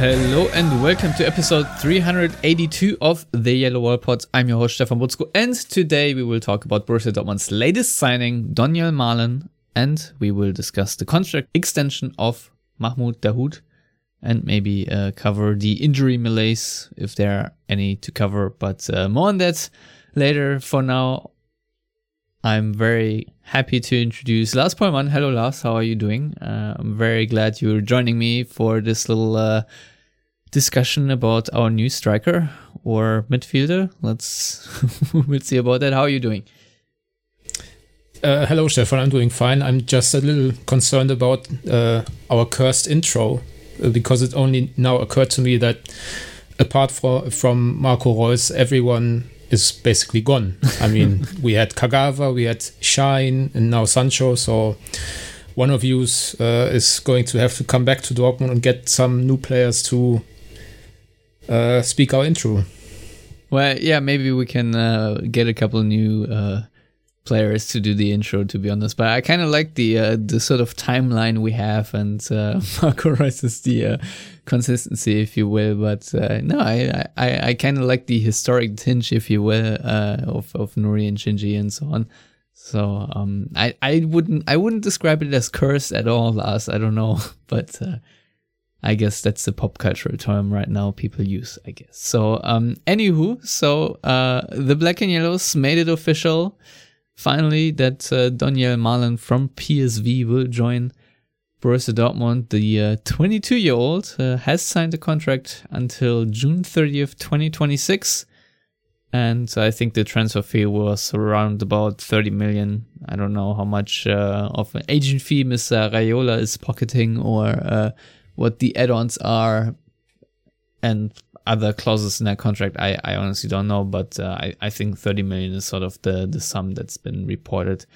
Hello and welcome to episode 382 of the Yellow Wall Pod. I'm your host Stefan Buczko and today we will talk about Borussia Dortmund's latest signing, Daniel Malen, and we will discuss the contract extension of Mahmoud Dahoud and maybe uh, cover the injury malaise if there are any to cover, but uh, more on that later. For now, I'm very happy to introduce Lars Pollmann. Hello, Lars. How are you doing? Uh, I'm very glad you're joining me for this little uh, discussion about our new striker or midfielder. Let's we'll see about that. How are you doing? Uh, hello, Stefan. I'm doing fine. I'm just a little concerned about uh, our cursed intro uh, because it only now occurred to me that apart from from Marco Reus, everyone is basically gone. I mean, we had Kagawa, we had Shahin, and now Sancho. So one of you uh, is going to have to come back to Dortmund and get some new players to uh, speak our intro. Well, yeah, maybe we can uh, get a couple new uh, players to do the intro. To be honest, but I kind of like the uh, the sort of timeline we have, and uh, Marco Reus the uh, consistency, if you will. But no, I I, I kind of like the historic tinge, if you will, of of Nuri and Shinji and so on. So um, I I wouldn't I wouldn't describe it as cursed at all, Lars. I don't know, but I guess that's the pop cultural term right now people use, I guess. So, um, anywho, so, uh, the black and yellows made it official finally that, uh, Daniel Malen from PSV will join Borussia Dortmund. The, 22 uh, year old, uh, has signed a contract until June 30th, 2026. And I think the transfer fee was around about 30 million. I don't know how much, uh, of an agent fee Mr. Raiola is pocketing or, uh, what the add-ons are and other clauses in that contract, I, I honestly don't know, but uh, I, I think 30 million is sort of the, the sum that's been reported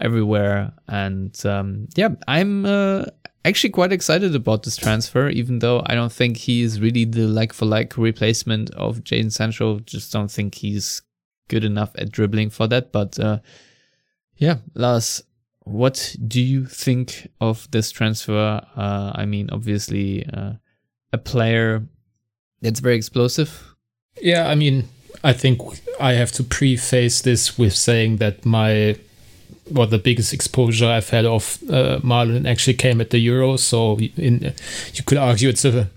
everywhere. And um, yeah, I'm uh, actually quite excited about this transfer, even though I don't think he is really the like for like replacement of Jadon Sancho. Just don't think he's good enough at dribbling for that. But uh, yeah, Lars, what do you think of this transfer? Uh, I mean, obviously, uh, a player that's very explosive. Yeah, I mean, I think I have to preface this with saying that my well, the biggest exposure I've had of uh, Malen actually came at the Euro. So in you could argue it's a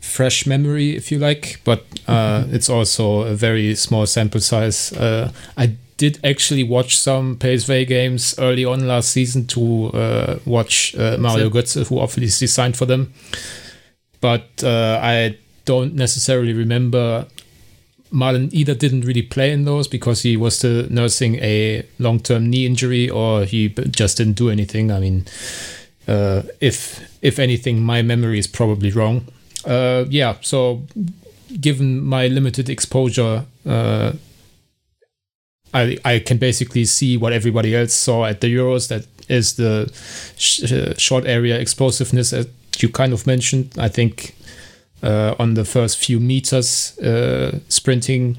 fresh memory, if you like, but uh, mm-hmm. it's also a very small sample size. Uh, I did actually watch some PSV games early on last season to uh, watch uh, Mario Götze, who obviously signed for them. But uh, I don't necessarily remember. Malen either didn't really play in those because he was still nursing a long term knee injury or he just didn't do anything. I mean, uh, if if anything, my memory is probably wrong. Uh, yeah, so given my limited exposure uh, I, I can basically see what everybody else saw at the Euros. That is the sh- uh, short area explosiveness that you kind of mentioned. I think on the first few meters uh, sprinting,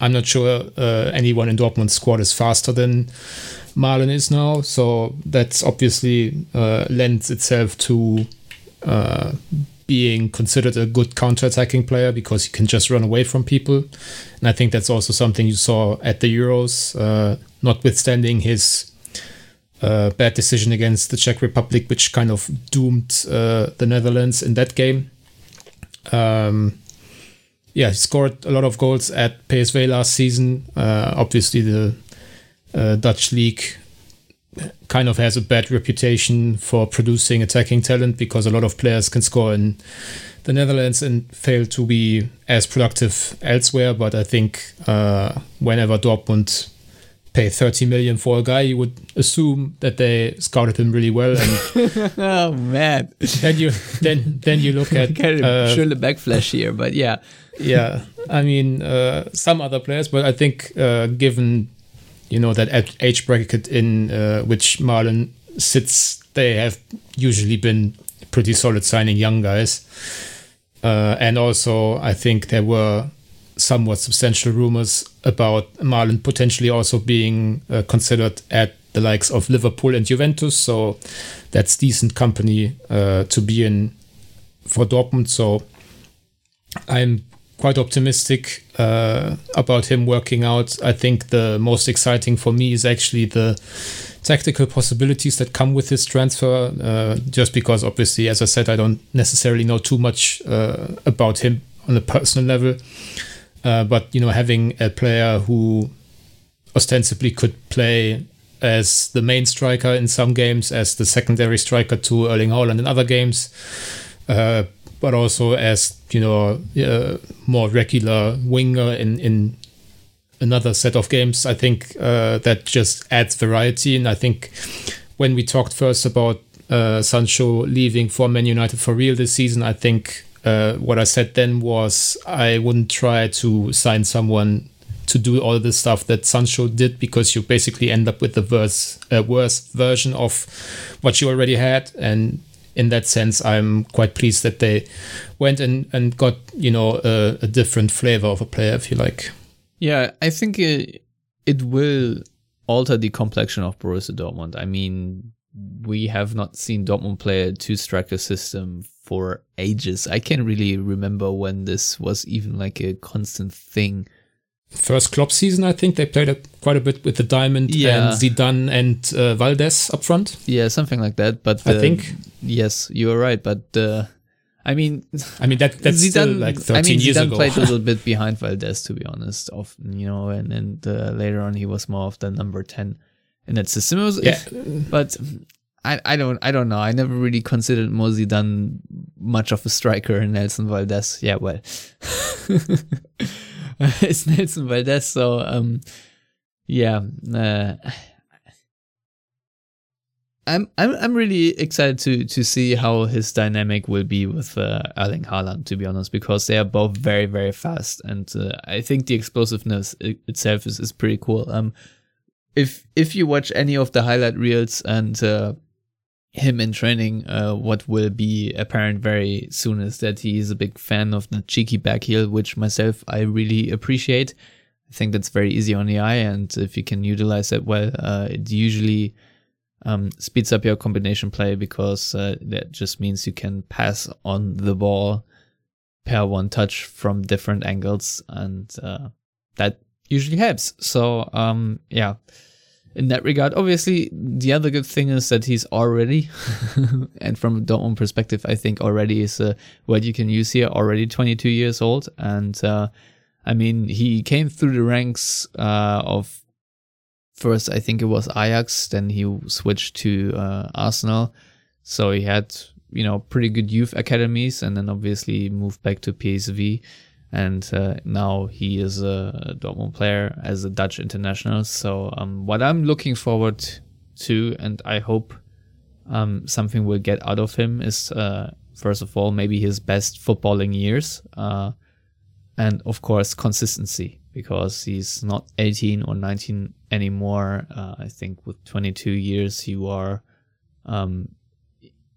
I'm not sure uh, anyone in Dortmund's squad is faster than Malen is now. So that's obviously uh, lends itself to uh, being considered a good counter-attacking player because he can just run away from people. And I think that's also something you saw at the Euros, uh, notwithstanding his uh, bad decision against the Czech Republic, which kind of doomed uh, the Netherlands in that game. Um, yeah, he scored a lot of goals at PSV last season. Uh, obviously, the uh, Dutch league kind of has a bad reputation for producing attacking talent because a lot of players can score in the Netherlands and fail to be as productive elsewhere. But I think uh, whenever Dortmund pay 30 million for a guy, you would assume that they scouted him really well. And oh man, then you then then you look at kind of uh, show the backflash here, but yeah, yeah. I mean, uh, some other players, but I think uh, given you know that age- age bracket in uh, which Malen sits, they have usually been pretty solid signing young guys. Uh, and also, I think there were somewhat substantial rumors about Malen potentially also being uh, considered at the likes of Liverpool and Juventus. So that's decent company uh, to be in for Dortmund. So I'm quite optimistic uh, about him working out. I think the most exciting for me is actually the tactical possibilities that come with this transfer. Uh, just because, obviously, as I said, I don't necessarily know too much uh, about him on a personal level. Uh, but you know, having a player who ostensibly could play as the main striker in some games, as the secondary striker to Erling Haaland in other games, uh, but also as you know, more regular winger in in another set of games. I think uh, that just adds variety, and I think when we talked first about uh, Sancho leaving for Man United for real this season, I think uh, what I said then was I wouldn't try to sign someone to do all the stuff that Sancho did because you basically end up with the worst, uh, worst version of what you already had. And in that sense, I'm quite pleased that they went and, and got, you know, a, a different flavor of a player, if you like. Yeah, I think it, it will alter the complexion of Borussia Dortmund. I mean, we have not seen Dortmund play a two striker system for ages. I can't really remember when this was even like a constant thing. First Klopp season, I think they played it quite a bit with the diamond Yeah. and Zidan and uh, Valdez up front. Yeah, something like that. But I uh, think. yes, you are right. But uh, I mean, I mean that that's still Zidan, like 13 I mean, years Zidan ago. played a little bit behind Valdez, to be honest. Of you know, and and uh, later on he was more of the number ten in that system. Yeah. but I I don't I don't know. I never really considered Mo done much of a striker. And Nelson Valdez, yeah, well, it's Nelson Valdez. So um, yeah. Uh, I'm I'm I'm really excited to to see how his dynamic will be with uh, Erling Haaland. To be honest, because they are both very very fast, and uh, I think the explosiveness itself is, is pretty cool. Um, if if you watch any of the highlight reels and uh, him in training, uh, what will be apparent very soon is that he is a big fan of the cheeky back heel, which myself I really appreciate. I think that's very easy on the eye, and if you can utilize that well, uh, it usually um, speeds up your combination play because uh, that just means you can pass on the ball per one touch from different angles, and uh, that usually helps. So, um, yeah, in that regard, obviously, the other good thing is that he's already, and from a Dortmund perspective, I think already is uh, what you can use here. Already 22 years old, and uh, I mean, he came through the ranks uh, of first I think it was Ajax, then he switched to uh, Arsenal. So he had you know pretty good youth academies, and then obviously moved back to PSV, and uh, now he is a Dortmund player as a Dutch international. So um, what I'm looking forward to, and I hope um, something will get out of him is uh, first of all maybe his best footballing years. Uh, and of course consistency because he's not 18 or 19 anymore. Uh, I think with 22 years you are um,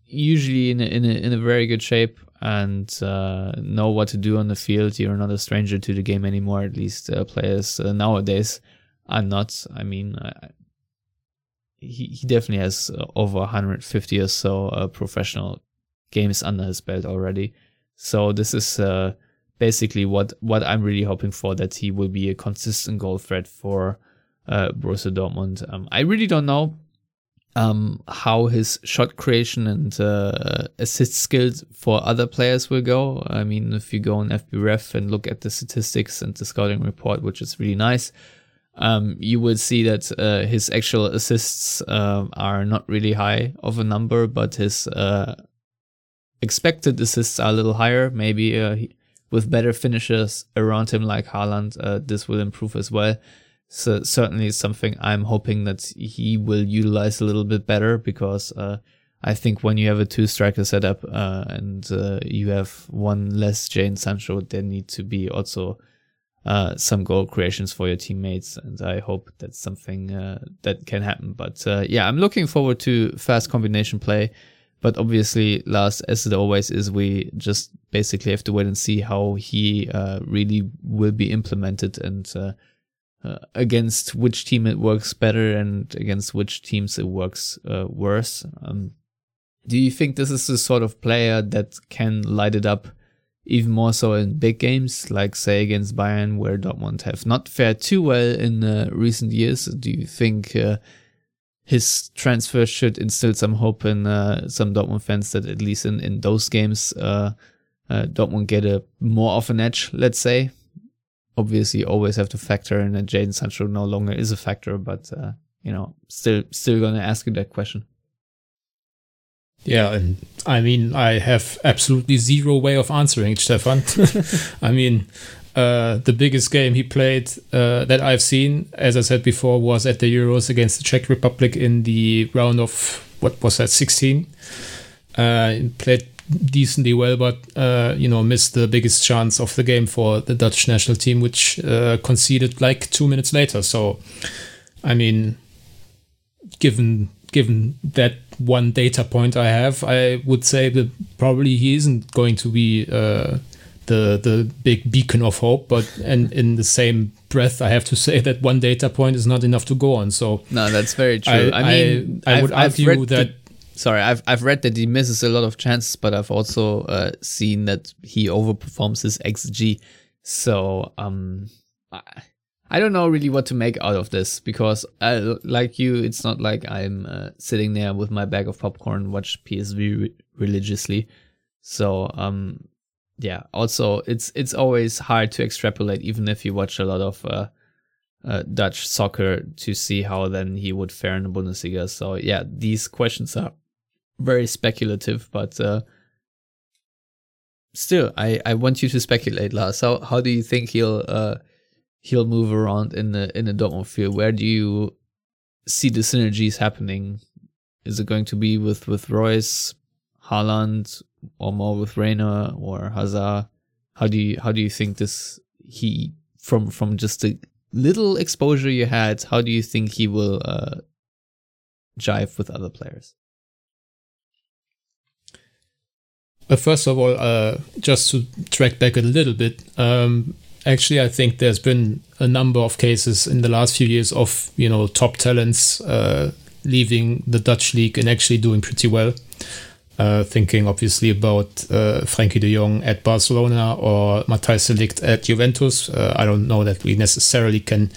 usually in a, in a, in a very good shape and uh, know what to do on the field. You're not a stranger to the game anymore. At least uh, players uh, nowadays are not. I mean. He, he definitely has uh, over 150 or so uh, professional games under his belt already. So this is uh, basically what what I'm really hoping for that he will be a consistent goal threat for Borussia Dortmund. Um, I really don't know um, how his shot creation and uh, assist skills for other players will go. I mean, if you go on FBref and look at the statistics and the scouting report, which is really nice, um, you will see that uh, his actual assists uh, are not really high of a number, but his uh, expected assists are a little higher. Maybe uh, with better finishers around him like Haaland, uh, this will improve as well. So certainly something I'm hoping that he will utilize a little bit better because uh, I think when you have a two striker setup uh, and uh, you have one less Jadon Sancho, there need to be also uh, some goal creations for your teammates, and I hope that's something uh, that can happen. But uh, yeah, I'm looking forward to fast combination play. But obviously, last as it always is, we just basically have to wait and see how he really will be implemented and uh, uh, against which team it works better and against which teams it works worse. Um, do you think this is the sort of player that can light it up even more so in big games, like say against Bayern, where Dortmund have not fared too well in uh, recent years. Do you think uh, his transfer should instill some hope in uh, some Dortmund fans that at least in, in those games, uh, uh, Dortmund get a more of an edge, let's say? Obviously, always have to factor in that Jadon Sancho no longer is a factor, but uh, you know, still, still gonna ask you that question. Yeah, and I mean, I have absolutely zero way of answering it, Stefan. I mean, uh, the biggest game he played uh, that I've seen, as I said before, was at the Euros against the Czech Republic in the round of what was that, 16. Uh, played decently well, but uh, you know missed the biggest chance of the game for the Dutch national team, which uh, conceded like two minutes later. So, I mean, given given that one data point I have, I would say that probably he isn't going to be uh, the the big beacon of hope. But and in the same breath, I have to say that one data point is not enough to go on. So no, that's very true. I, I mean, I, I would I've, argue that. The, sorry, I've I've read that he misses a lot of chances, but I've also uh, seen that he overperforms his xG. So um. I, I don't know really what to make out of this because, uh, like you, it's not like I'm uh, sitting there with my bag of popcorn watch PSV re- religiously. So, um, yeah. Also, it's it's always hard to extrapolate, even if you watch a lot of uh, uh, Dutch soccer, to see how then he would fare in the Bundesliga. So, yeah, these questions are very speculative, but uh, still, I I want you to speculate, Lars. How how do you think he'll uh he'll move around in the in the Dortmund field. Where do you see the synergies happening? Is it going to be with with Reus, Haaland, or more with Reyna or Hazard? How do you how do you think this he from from just the little exposure you had? How do you think he will uh, jive with other players? Uh, first of all, uh, just to track back a little bit, um, actually, I think there's been a number of cases in the last few years of you know top talents uh, leaving the Dutch league and actually doing pretty well. Uh, thinking obviously about uh, Frenkie de Jong at Barcelona or Matthijs de Ligt at Juventus. Uh, I don't know that we necessarily can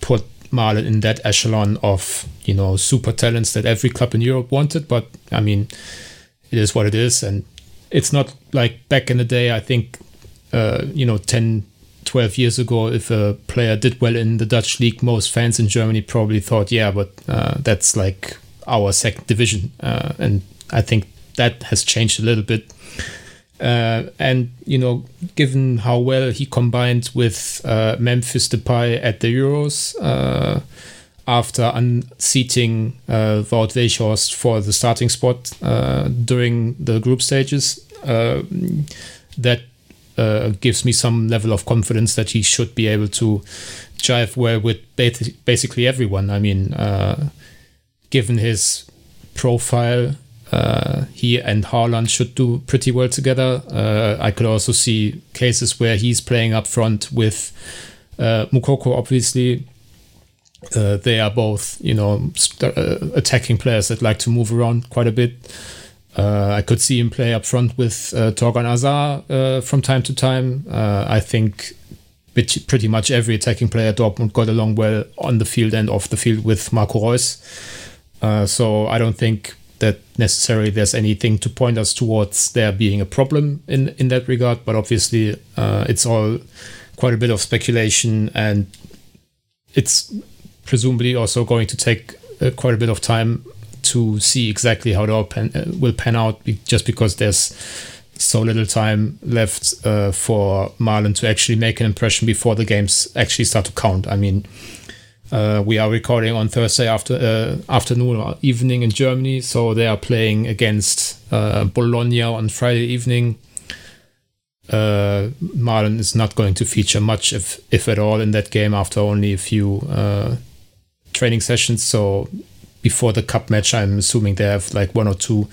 put Malen in that echelon of you know super talents that every club in Europe wanted, but I mean, it is what it is, and it's not like back in the day. I think uh, you know 10 12 years ago, if a player did well in the Dutch league, most fans in Germany probably thought, yeah, but uh, that's like our second division. Uh, and I think that has changed a little bit. Uh, and, you know, given how well he combined with uh, Memphis Depay at the Euros, uh, after unseating uh, Wout for the starting spot uh, during the group stages, uh, that uh, gives me some level of confidence that he should be able to jive well with basically everyone. I mean, uh, given his profile, uh, he and Haaland should do pretty well together. Uh, I could also see cases where he's playing up front with Moukoko, obviously. Uh, they are both, you know, st- attacking players that like to move around quite a bit. Uh, I could see him play up front with uh, Thorgan Hazard uh, from time to time. Uh, I think pretty much every attacking player at Dortmund got along well on the field and off the field with Marco Reus. Uh, so I don't think that necessarily there's anything to point us towards there being a problem in, in that regard. But obviously, uh, it's all quite a bit of speculation and it's presumably also going to take quite a bit of time to see exactly how it all pan, uh, will pan out, just because there's so little time left uh, for Malen to actually make an impression before the games actually start to count. I mean, Uh, we are recording on Thursday after uh, afternoon or evening in Germany, so they are playing against uh, Bologna on Friday evening. Uh, Malen is not going to feature much, if if at all, in that game after only a few uh, training sessions. So before the cup match, I'm assuming they have like one or two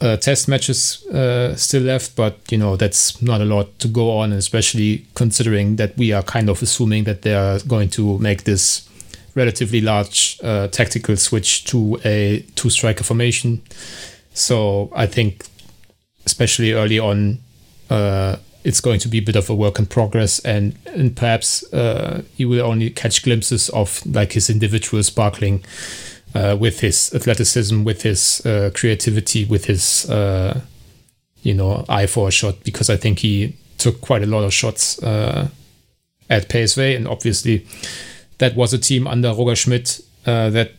uh, test matches uh, still left, but you know that's not a lot to go on, especially considering that we are kind of assuming that they are going to make this relatively large uh, tactical switch to a two striker formation. So I think, especially early on, uh, it's going to be a bit of a work in progress, and and perhaps uh, you will only catch glimpses of like his individual sparkling uh, with his athleticism, with his uh, creativity, with his uh, you know eye for a shot. Because I think he took quite a lot of shots uh, at PSV, and obviously that was a team under Roger Schmidt uh, that.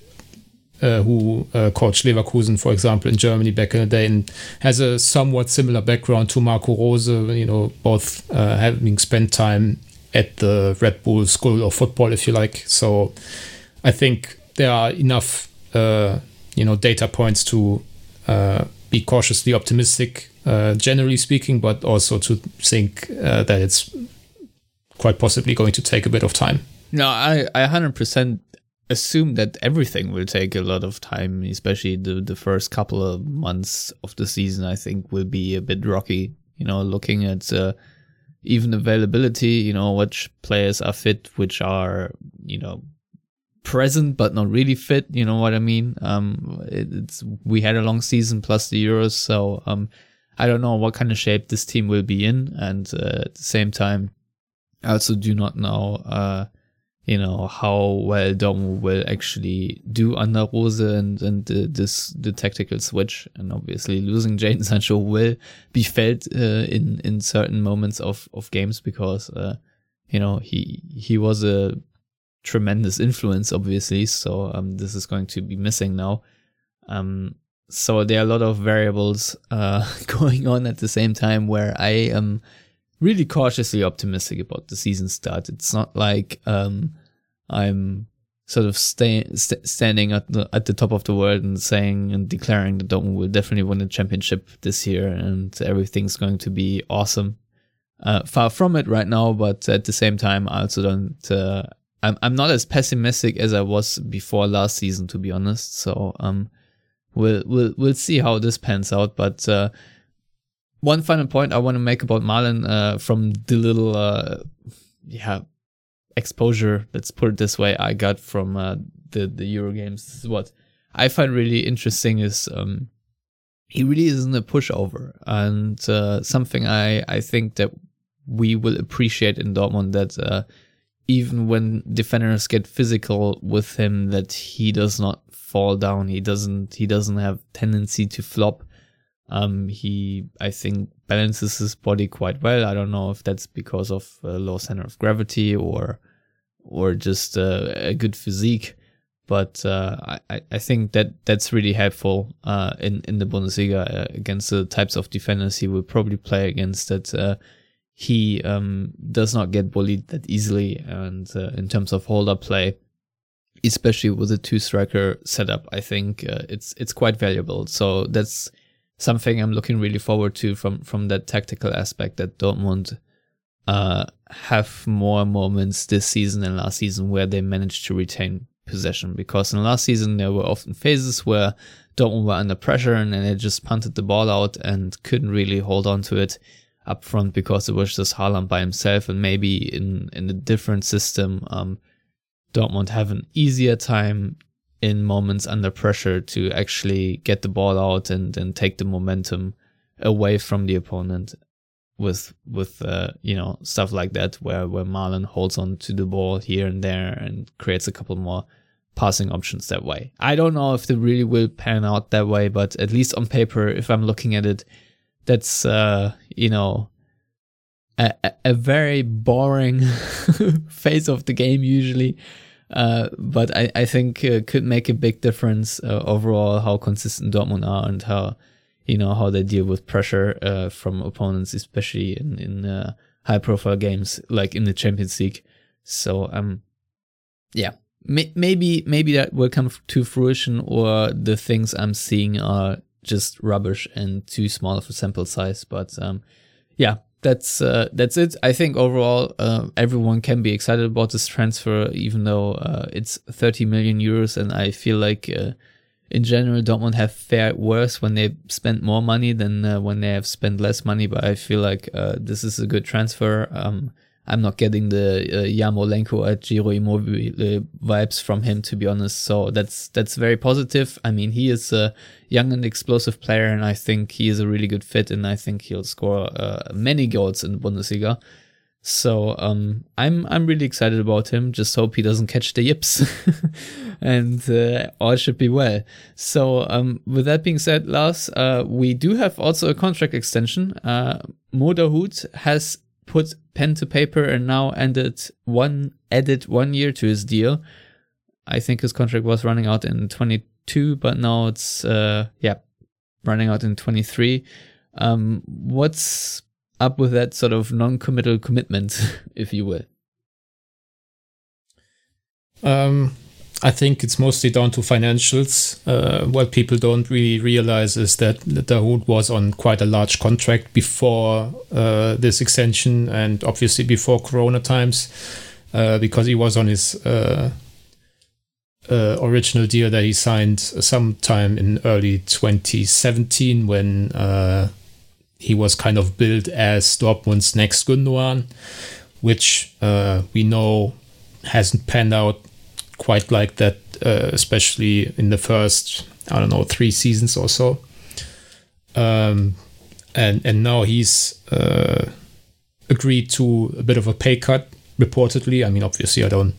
Uh, who coached Leverkusen, for example, in Germany back in the day, and has a somewhat similar background to Marco Rose. You know, both having spent time at the Red Bull School of Football, if you like. So, I think there are enough uh, you know data points to uh, be cautiously optimistic, uh, generally speaking, but also to think uh, that it's quite possibly going to take a bit of time. No, I I hundred percent assume that everything will take a lot of time, especially the the first couple of months of the season. I think will be a bit rocky. You know, looking at uh, even availability. You know, which players are fit, which are you know present but not really fit. You know what I mean? Um, it, it's we had a long season plus the Euros, so um, I don't know what kind of shape this team will be in, and uh, at the same time, I also do not know, uh, you know, how well Dom will actually do under Rose and and this the tactical switch, and obviously losing Jadon Sancho will be felt uh, in in certain moments of of games because. Uh, you know, he he was a tremendous influence, obviously. So um, this is going to be missing now. Um, so there are a lot of variables uh, going on at the same time where I am really cautiously optimistic about the season start. It's not like um, I'm sort of st- standing at the at the top of the world and saying and declaring that Dortmund will definitely win the championship this year and everything's going to be awesome. Uh, far from it right now, but at the same time, I also don't uh, I'm I'm not as pessimistic as I was before last season, to be honest. So um, we'll we'll we'll see how this pans out. But uh, one final point I want to make about Malen uh, from the little uh, yeah exposure, let's put it this way, I got from uh, the the Euro games. what I find really interesting is um, he really isn't a pushover, and uh, something I I think that we will appreciate in Dortmund that uh, even when defenders get physical with him that he does not fall down he doesn't he doesn't have tendency to flop um he i think balances his body quite well i don't know if that's because of a low center of gravity or or just uh, a good physique but uh, I, I think that that's really helpful uh, in in the Bundesliga uh, against the types of defenders he will probably play against. That uh, he um, does not get bullied that easily. And uh, in terms of hold up play, especially with a two striker setup, I think uh, it's it's quite valuable. So that's something I'm looking really forward to from from that tactical aspect that Dortmund uh, have more moments this season than last season where they managed to retain possession. Because in last season there were often phases where Dortmund were under pressure and then they just punted the ball out and couldn't really hold on to it up front because it was just Haaland by himself, and maybe in in a different system, um, Dortmund have an easier time in moments under pressure to actually get the ball out and and take the momentum away from the opponent with with uh, you know stuff like that where where Malen holds on to the ball here and there and creates a couple more passing options that way. I don't know if it really will pan out that way, but at least on paper, if I'm looking at it, that's uh, you know a, a very boring phase of the game usually. Uh, but I, I think uh, could make a big difference uh, overall how consistent Dortmund are and how you know how they deal with pressure uh, from opponents, especially in in high profile games like in the Champions League. So um, yeah, may- maybe maybe that will come to fruition, or the things I'm seeing are just rubbish and too small of a sample size. But um, yeah, that's uh, that's it. I think overall, uh, everyone can be excited about this transfer, even though uh, it's 30 million euros, and I feel like. Uh, in general, Dortmund have fared worse when they spent more money than uh, when they have spent less money. But I feel like uh, this is a good transfer. Um, I'm not getting the uh, Yarmolenko at Ciro Immobile uh, vibes from him, to be honest. So that's that's very positive. I mean, he is a young and explosive player, and I think he is a really good fit, and I think he'll score uh, many goals in Bundesliga. So um, I'm I'm really excited about him. Just hope he doesn't catch the yips, and uh, all should be well. So um, with that being said, Lars, uh, we do have also a contract extension. Uh, Mo Dahoud has put pen to paper and now ended one added one year to his deal. I think his contract was running out in 22, but now it's uh, yeah running out in 23. Um, what's up with that sort of non-committal commitment, if you will? Um, I think it's mostly down to financials. Uh, what people don't really realize is that Dahoud was on quite a large contract before uh, this extension and obviously before Corona times, uh, because he was on his uh, uh, original deal that he signed sometime in early 2017 when uh, he was kind of billed as Dortmund's next Gundogan, which we know hasn't panned out quite like that, uh, especially in the first, I don't know, three seasons or so. Um, and and now he's uh, agreed to a bit of a pay cut, reportedly. I mean, obviously, I don't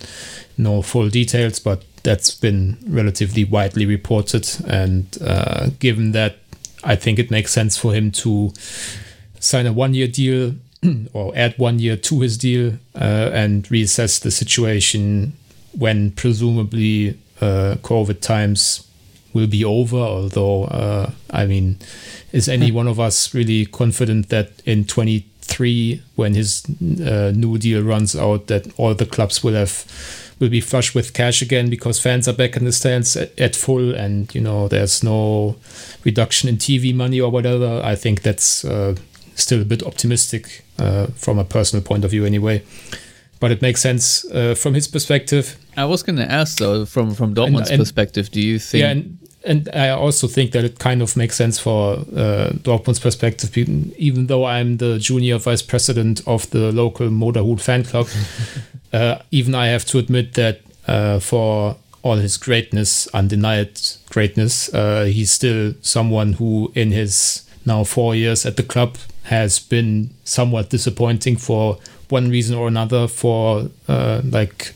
know full details, but that's been relatively widely reported. And uh, given that, I think it makes sense for him to sign a one-year deal or add one year to his deal uh, and reassess the situation when presumably uh, COVID times will be over. Although, uh, I mean, is any one of us really confident that in 23, when his uh, new deal runs out, that all the clubs will have will be flush with cash again because fans are back in the stands at, at full and you know there's no reduction in TV money or whatever. I think that's uh, still a bit optimistic uh, from a personal point of view, anyway but it makes sense uh, from his perspective. I was going to ask though, from from Dortmund's and, and, perspective, do you think? Yeah, and, and, I also think that it kind of makes sense for uh, Dortmund's perspective, even though I'm the junior vice president of the local Mo Dahoud fan club. uh, even I have to admit that uh, for all his greatness, undenied greatness, uh, he's still someone who, in his now four years at the club, has been somewhat disappointing for one reason or another for uh, like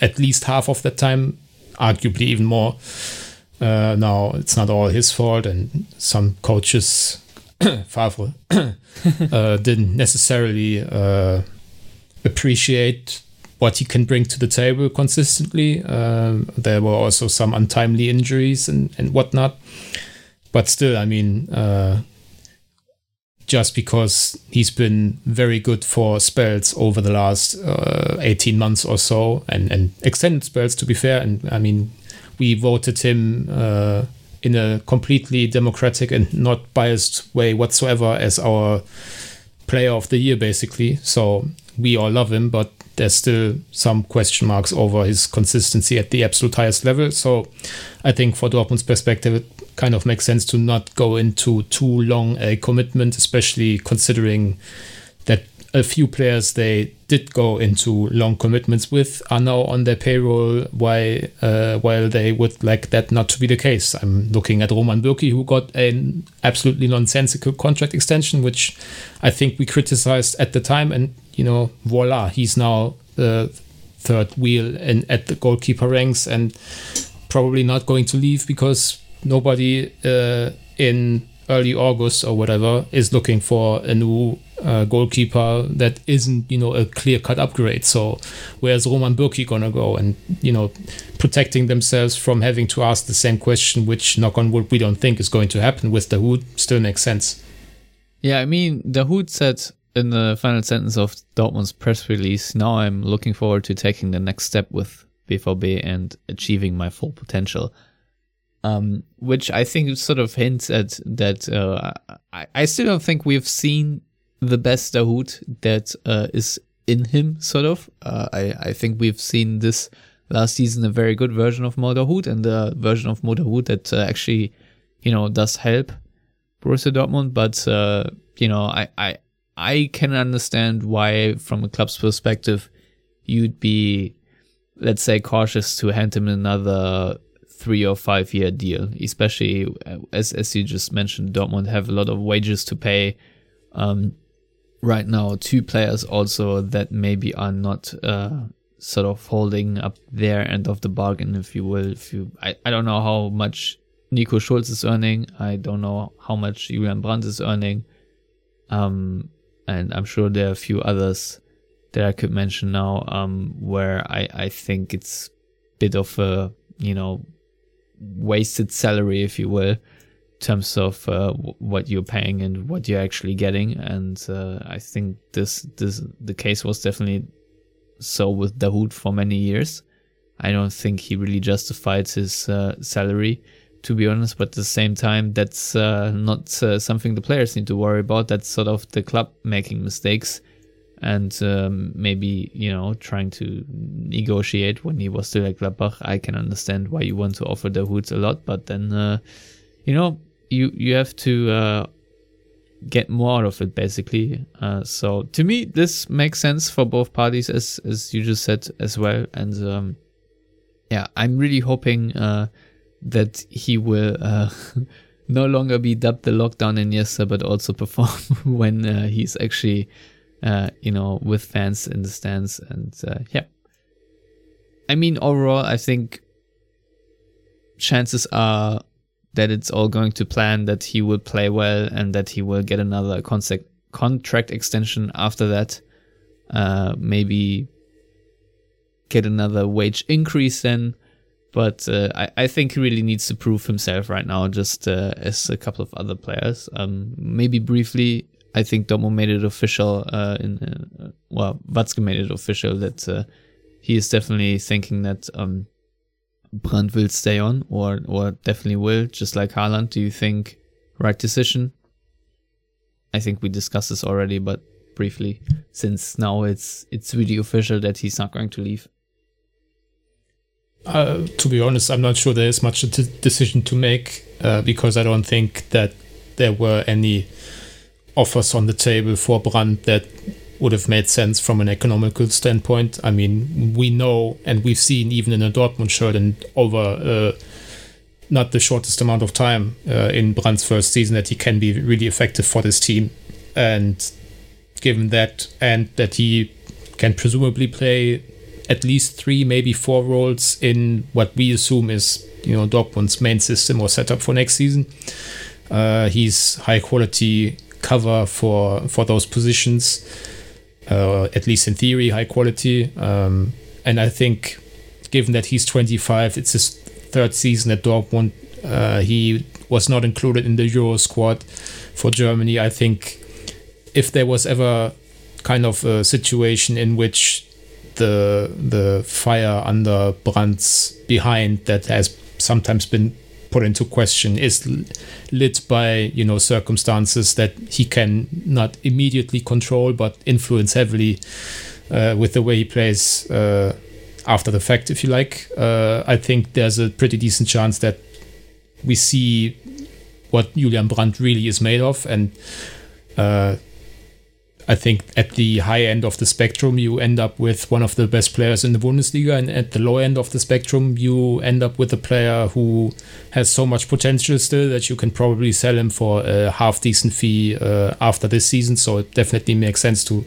at least half of that time, arguably even more. Uh, now it's not all his fault, and some coaches, Favre, uh, didn't necessarily uh, appreciate what he can bring to the table consistently. Um, there were also some untimely injuries and, and whatnot. But still, I mean, uh, just because he's been very good for spells over the last uh, 18 months or so and, and extended spells to be fair. And i mean we voted him uh, in a completely democratic and not biased way whatsoever as our player of the year basically. So we all love him but there's still some question marks over his consistency at the absolute highest level. So i think for dortmund's perspective kind of makes sense to not go into too long a commitment, especially considering that a few players they did go into long commitments with are now on their payroll why uh, while they would like that not to be the case. I'm looking at roman bürki who got an absolutely nonsensical contract extension which i think we criticized at the time and you know voila he's now the third wheel in, at the goalkeeper ranks and probably not going to leave because nobody uh, in early August or whatever is looking for a new uh, goalkeeper that isn't, you know, a clear cut upgrade. So where's Roman Bürki gonna go? And you know, protecting themselves from having to ask the same question, which knock on wood we don't think is going to happen with Dahoud still makes sense. Yeah, I mean, Dahoud said in the final sentence of Dortmund's press release, "Now I'm looking forward to taking the next step with BVB and achieving my full potential. Um, which I think sort of hints at that. Uh, I, I still don't think we've seen the best Dahoud that uh, is in him, sort of. Uh, I, I think we've seen this last season a very good version of Mo Dahoud and a version of Mo that uh, actually, you know, does help Borussia Dortmund. But, uh, you know, I, I, I can understand why, from a club's perspective, you'd be, let's say, cautious to hand him another three or five year deal, especially uh, as as you just mentioned, Dortmund have a lot of wages to pay. Um, right now, two players also that maybe are not uh, sort of holding up their end of the bargain, if you will. If you, I, I don't know how much Nico Schulz is earning. I don't know how much Julian Brandt is earning. Um, and I'm sure there are a few others that I could mention now, um, where I, I think it's a bit of a, you know, wasted salary, if you will, in terms of uh, what you're paying and what you're actually getting. And uh, I think this this the case was definitely so with Dahoud for many years. I don't think he really justified his uh, salary, to be honest. But at the same time, that's uh, not uh, something the players need to worry about. That's sort of the club making mistakes and um, maybe you know trying to negotiate when he was still at Gladbach. I can understand why you want to offer the Hoods a lot, but then uh, you know you you have to uh, get more out of it basically. Uh, so to me, this makes sense for both parties, as as you just said as well. And um, yeah, I'm really hoping uh, that he will. Uh, no longer be dubbed the lockdown in Iniesta, but also perform when uh, he's actually uh, you know, with fans in the stands. And uh, yeah, I mean, overall, I think chances are that it's all going to plan that he will play well and that he will get another concept, contract extension after that. Uh, maybe get another wage increase then. But uh, I, I think he really needs to prove himself right now, just uh, as a couple of other players. Um, maybe briefly, I think Dortmund made it official. Uh, in uh, well, Watzke made it official that uh, he is definitely thinking that um, Brandt will stay on, or or definitely will, just like Haaland. Do you think right decision? I think we discussed this already, but briefly, since now it's it's really official that he's not going to leave. Uh, to be honest, I'm not sure there is much a t- decision to make uh, because I don't think that there were any offers on the table for Brandt that would have made sense from an economical standpoint. I mean, we know and we've seen even in a Dortmund shirt and over uh, not the shortest amount of time uh, in Brandt's first season that he can be really effective for this team. And given that, and that he can presumably play at least three, maybe four roles in what we assume is, you know, Dortmund's main system or setup for next season. Uh, he's high quality cover for for those positions, uh, at least in theory, high quality. Um, and I think, given that he's 25, it's his third season at Dortmund. Uh, he was not included in the Euro squad for Germany. I think if there was ever kind of a situation in which the the fire under Brandt's behind that has sometimes been put into question is lit by you know circumstances that he can not immediately control but influence heavily uh, with the way he plays uh, after the fact if you like. Uh, i think there's a pretty decent chance that we see what julian brandt really is made of and uh, I think at the high end of the spectrum, you end up with one of the best players in the Bundesliga, and at the low end of the spectrum, you end up with a player who has so much potential still that you can probably sell him for a half decent fee uh, after this season. So it definitely makes sense to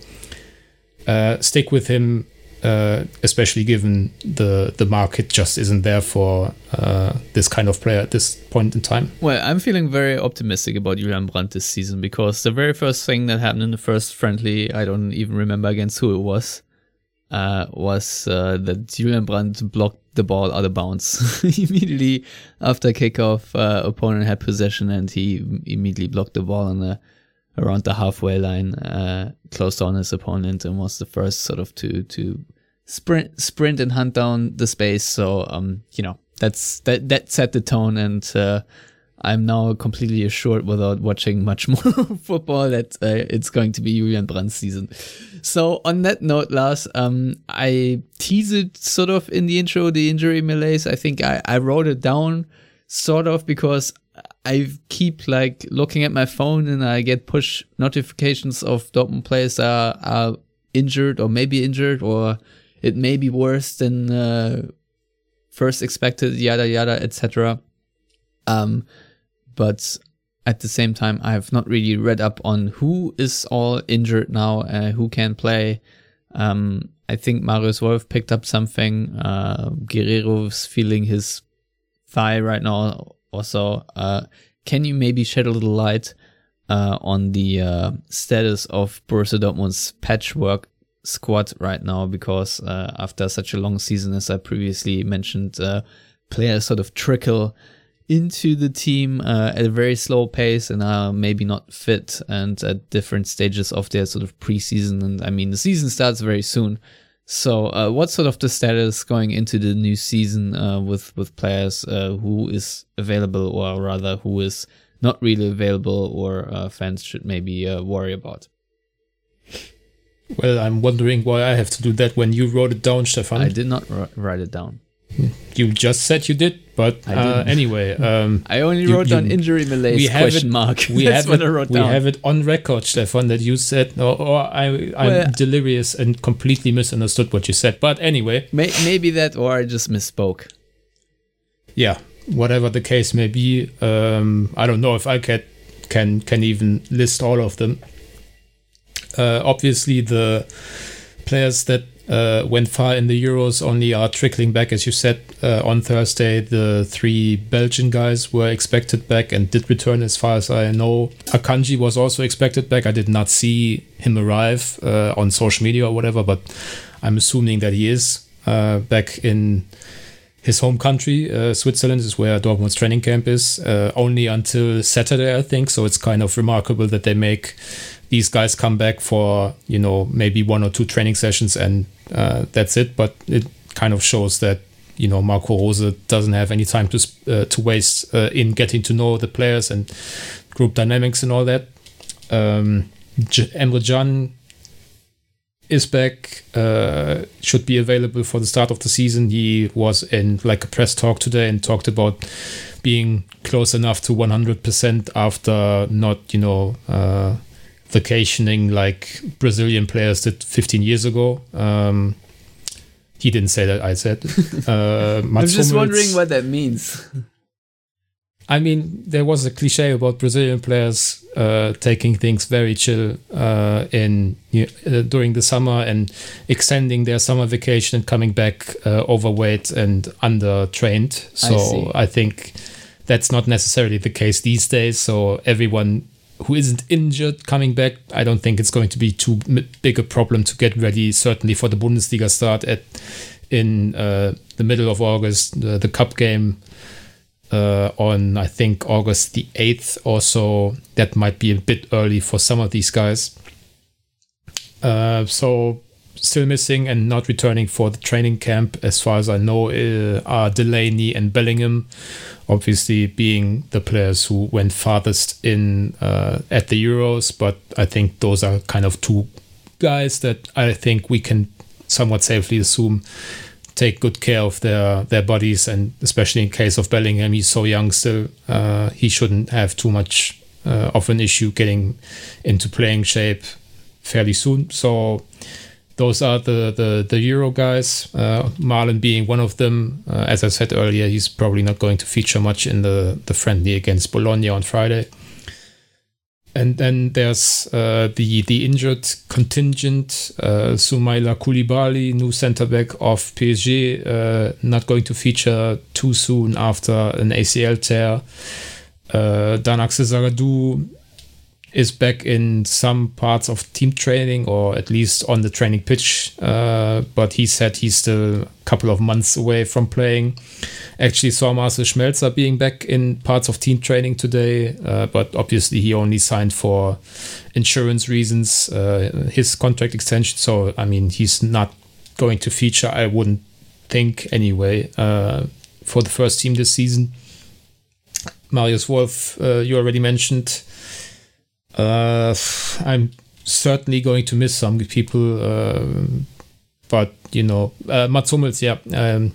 uh, stick with him uh, especially given the the market just isn't there for uh, this kind of player at this point in time. Well, I'm feeling very optimistic about Julian Brandt this season because the very first thing that happened in the first friendly, I don't even remember against who it was, uh, was uh, that Julian Brandt blocked the ball out of bounds immediately after kickoff. Uh, opponent had possession and he immediately blocked the ball on the around the halfway line, uh, closed on his opponent, and was the first sort of to to sprint, sprint and hunt down the space. So, um, you know, that's that that set the tone, and uh, I'm now completely assured without watching much more football that uh, it's going to be Julian Brandt's season. So on that note, Lars, um, I teased sort of in the intro, the injury malaise. I think I, I wrote it down sort of because I keep like looking at my phone and I get push notifications of Dortmund players are, are injured or maybe injured or it may be worse than uh, first expected, yada yada, etc. Um, but at the same time, I have not really read up on who is all injured now, uh, who can play. Um, I think Marius Wolf picked up something. Uh, Guerreiro's feeling his thigh right now. Also, uh, can you maybe shed a little light uh, on the uh, status of Borussia Dortmund's patchwork squad right now? Because uh, after such a long season, as I previously mentioned, uh, players sort of trickle into the team uh, at a very slow pace and are maybe not fit and at different stages of their sort of preseason. And I mean, the season starts very soon. So, uh, what's sort of the status going into the new season uh, with with players uh, who is available, or rather, who is not really available, or uh, fans should maybe uh, worry about? Well, I'm wondering why I have to do that when you wrote it down, Stefan. I did not r- write it down. You just said you did, but I uh, anyway, um, I only You- wrote you- down injury malaise we have question it. mark. We That's have what it. I wrote we down. have it on record, Stefan, that you said, or, or I, I'm Well- delirious and completely misunderstood what you said. But anyway, May- maybe that, or I just misspoke. yeah, whatever the case may be, um, I don't know if I can can can even list all of them. Uh, obviously, the players that uh, went far in the Euros only are trickling back, as you said uh, on Thursday. The three Belgian guys were expected back and did return, as far as I know. Akanji was also expected back. I did not see him arrive uh, on social media or whatever, but I'm assuming that he is uh, back in his home country, uh, Switzerland, is where Dortmund's training camp is, uh, only until Saturday, I think. So it's kind of remarkable that they make these guys come back for, you know, maybe one or two training sessions and uh, that's it. But it kind of shows that, you know, Marco Rose doesn't have any time to, uh, to waste uh, in getting to know the players and group dynamics and all that. Um, J- Emre Can is back, uh, should be available for the start of the season. He was in like a press talk today and talked about being close enough to 100% after not, you know, uh, vacationing like Brazilian players did 15 years ago. Um, he didn't say that, I said. Uh, I'm just Hummels- wondering what that means. I mean, there was a cliche about Brazilian players uh, taking things very chill uh, in uh, during the summer and extending their summer vacation and coming back uh, overweight and under trained. I So see. I, think that's not necessarily the case these days. So everyone who isn't injured coming back, I don't think it's going to be too big a problem to get ready. Certainly for the Bundesliga start at in uh, the middle of August, the, the cup game uh, on I think August the 8th or so. That might be a bit early for some of these guys. Uh, so still missing and not returning for the training camp, as far as I know, uh, are Delaney and Bellingham. Obviously, being the players who went farthest in uh, at the Euros, but I think those are kind of two guys that I think we can somewhat safely assume take good care of their their bodies and especially in case of Bellingham he's so young still uh, he shouldn't have too much uh, of an issue getting into playing shape fairly soon so those are the the, the Euro guys uh, Marlon being one of them uh, as I said earlier he's probably not going to feature much in the the friendly against Bologna on Friday and then there's uh, the the injured contingent, uh, Soumaila Coulibaly, new centre back of PSG, uh, not going to feature too soon after an ACL tear. Uh, Dan-Axel Zagadou is back in some parts of team training or at least on the training pitch, uh, but he said he's still a couple of months away from playing. Actually, saw Marcel Schmelzer being back in parts of team training today, uh, but obviously he only signed for insurance reasons uh, his contract extension. So, I mean, he's not going to feature. I wouldn't think anyway uh, for the first team this season. Marius Wolf, uh, you already mentioned. Uh, I'm certainly going to miss some people, uh, but you know, uh, Mats Hummels, yeah, um,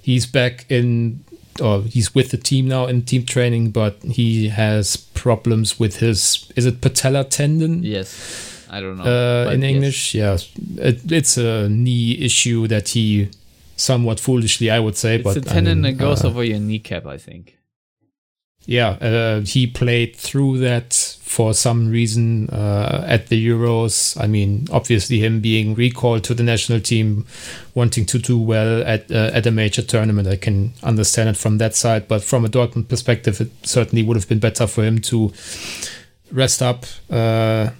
he's back in, or he's with the team now in team training, but he has problems with his, is it patella tendon? Yes. I don't know. Uh, in English, yes. yeah, it, it's a knee issue that he somewhat foolishly, I would say. It's but a tendon I mean, that goes uh, over your kneecap, I think. Yeah, uh, he played through that for some reason uh, at the Euros. I mean, obviously, him being recalled to the national team, wanting to do well at uh, at a major tournament, I can understand it from that side. But from a Dortmund perspective, it certainly would have been better for him to rest up. Uh,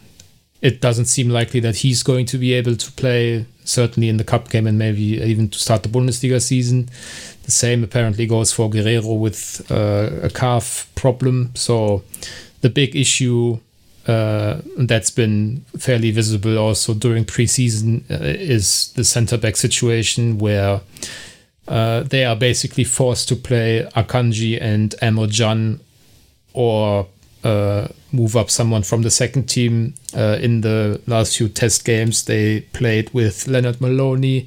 it doesn't seem likely that he's going to be able to play, certainly in the cup game and maybe even to start the Bundesliga season. The same apparently goes for Guerreiro with uh, a calf problem. So the big issue uh, that's been fairly visible also during preseason uh, is the center back situation where uh, they are basically forced to play Akanji and Emre or uh, move up someone from the second team. Uh, in the last few test games, they played with Lennard Maloney,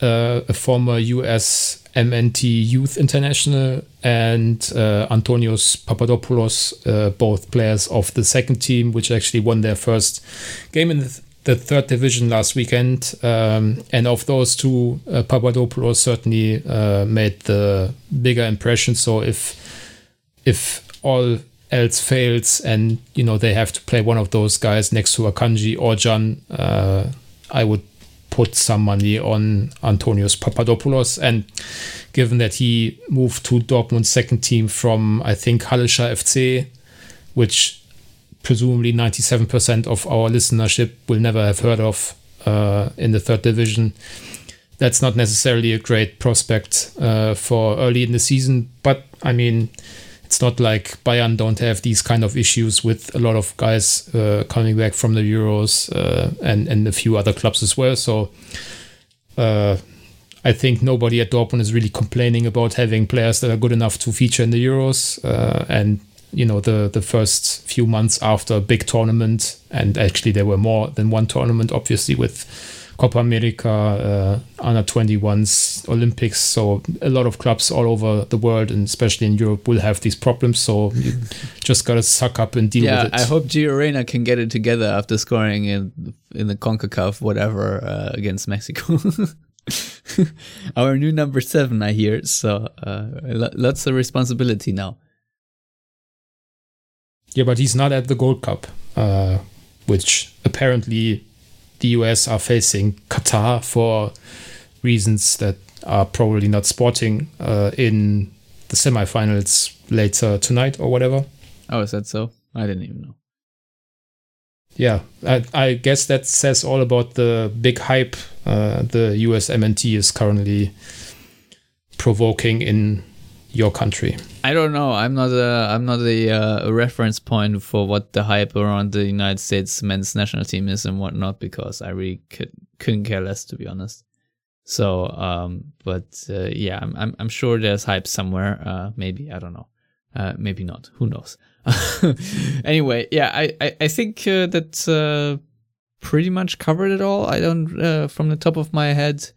uh, a former US MNT Youth International, and uh, Antonios Papadopoulos, uh, both players of the second team, which actually won their first game in the, th- the third division last weekend. Um, and of those two, uh, Papadopoulos certainly made the bigger impression. So if if all else fails and you know they have to play one of those guys next to Akanji or Can, uh, I would put some money on Antonios Papadopoulos. And given that he moved to Dortmund's second team from I think Hallescher FC, which presumably 97% of our listenership will never have heard of uh, in the third division. That's not necessarily a great prospect uh, for early in the season, but I mean, it's not like Bayern don't have these kind of issues with a lot of guys uh, coming back from the Euros uh, and and a few other clubs as well. So uh, I think nobody at Dortmund is really complaining about having players that are good enough to feature in the Euros uh, and. You know the the first few months after a big tournament, and actually there were more than one tournament, obviously with Copa America, uh, under 21s, Olympics. So a lot of clubs all over the world and especially in Europe will have these problems. So you just gotta suck up and deal yeah, with it. I hope Gio Reyna can get it together after scoring in in the Concacaf whatever uh, against Mexico. Our new number seven, I hear. So uh, lots of responsibility now. Yeah, but he's not at the Gold Cup, uh, which apparently the US are facing Qatar for reasons that are probably not sporting uh, in the semifinals later tonight or whatever. Oh, is that so? I didn't even know. Yeah, I, I guess that says all about the big hype uh, the US MNT is currently provoking in your country. I don't know. I'm not a I'm not a, uh, a reference point for what the hype around the United States men's national team is and whatnot because I really could, couldn't care less to be honest. So, um, but uh, yeah, I'm, I'm I'm sure there's hype somewhere. Uh, maybe I don't know. Uh, maybe not. Who knows? anyway, yeah, I I, I think uh, that uh, pretty much covered it all. I don't uh, from the top of my head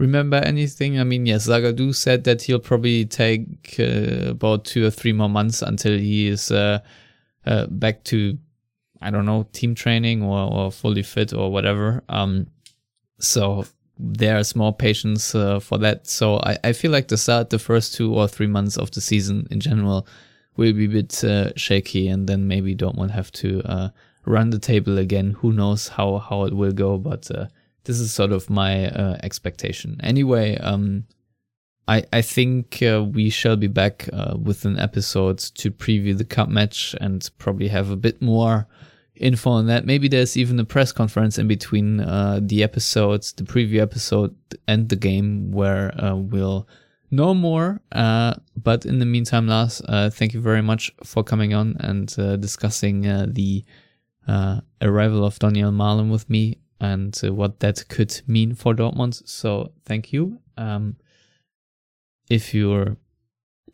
remember anything. I mean, yes, Zagadou said that he'll probably take uh, about two or three more months until he is uh, uh, back to, I don't know, team training or, or fully fit or whatever. Um, so there's more patience uh, for that. So I, I feel like the start, the first two or three months of the season in general, will be a bit uh, shaky, and then maybe Dortmund have to uh, run the table again. Who knows how how it will go, but this is sort of my uh, expectation. Anyway, um, I I think uh, we shall be back uh, with an episode to preview the cup match and probably have a bit more info on that. Maybe there's even a press conference in between uh, the episodes, the preview episode and the game where uh, we'll know more. Uh, but in the meantime, Lars, thank you very much for coming on and discussing the arrival of Donyell Malen with me and uh, what that could mean for Dortmund. So thank you. Um, if you're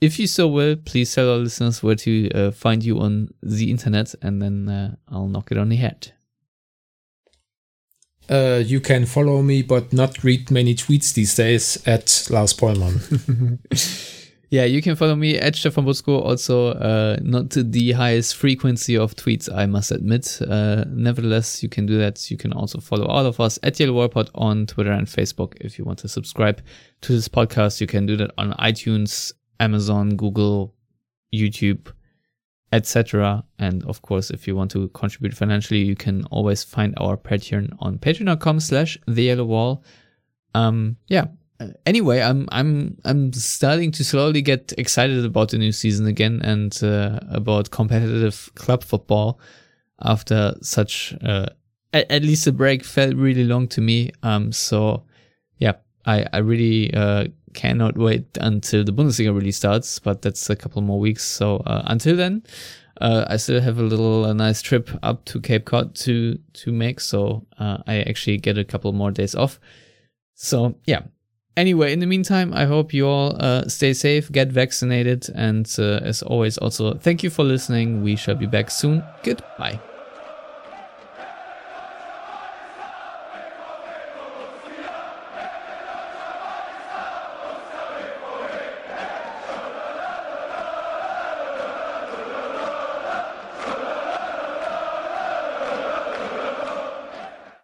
if you so will, please tell our listeners where to uh, find you on the internet, and then uh, I'll knock it on the head. Uh, you can follow me, but not read many tweets these days at Lars Pollmann. yeah, you can follow me at Stefan Buczko. Also, uh, not the highest frequency of tweets, I must admit. Uh, nevertheless, you can do that. You can also follow all of us at Yellow Wall on Twitter and Facebook. If you want to subscribe to this podcast, you can do that on iTunes, Amazon, Google, YouTube, etc. And of course, if you want to contribute financially, you can always find our Patreon on patreon.com slash the yellow wall. Um, yeah. Anyway, I'm I'm I'm starting to slowly get excited about the new season again and uh, about competitive club football after such uh, at, at least the break felt really long to me. Um, so yeah, I I really uh, cannot wait until the Bundesliga really starts, but that's a couple more weeks. So uh, until then, uh, I still have a little a nice trip up to Cape Cod to to make. So uh, I actually get a couple more days off. So yeah. Anyway, in the meantime, I hope you all uh, stay safe, get vaccinated, and uh, as always, also thank you for listening. We shall be back soon. Goodbye.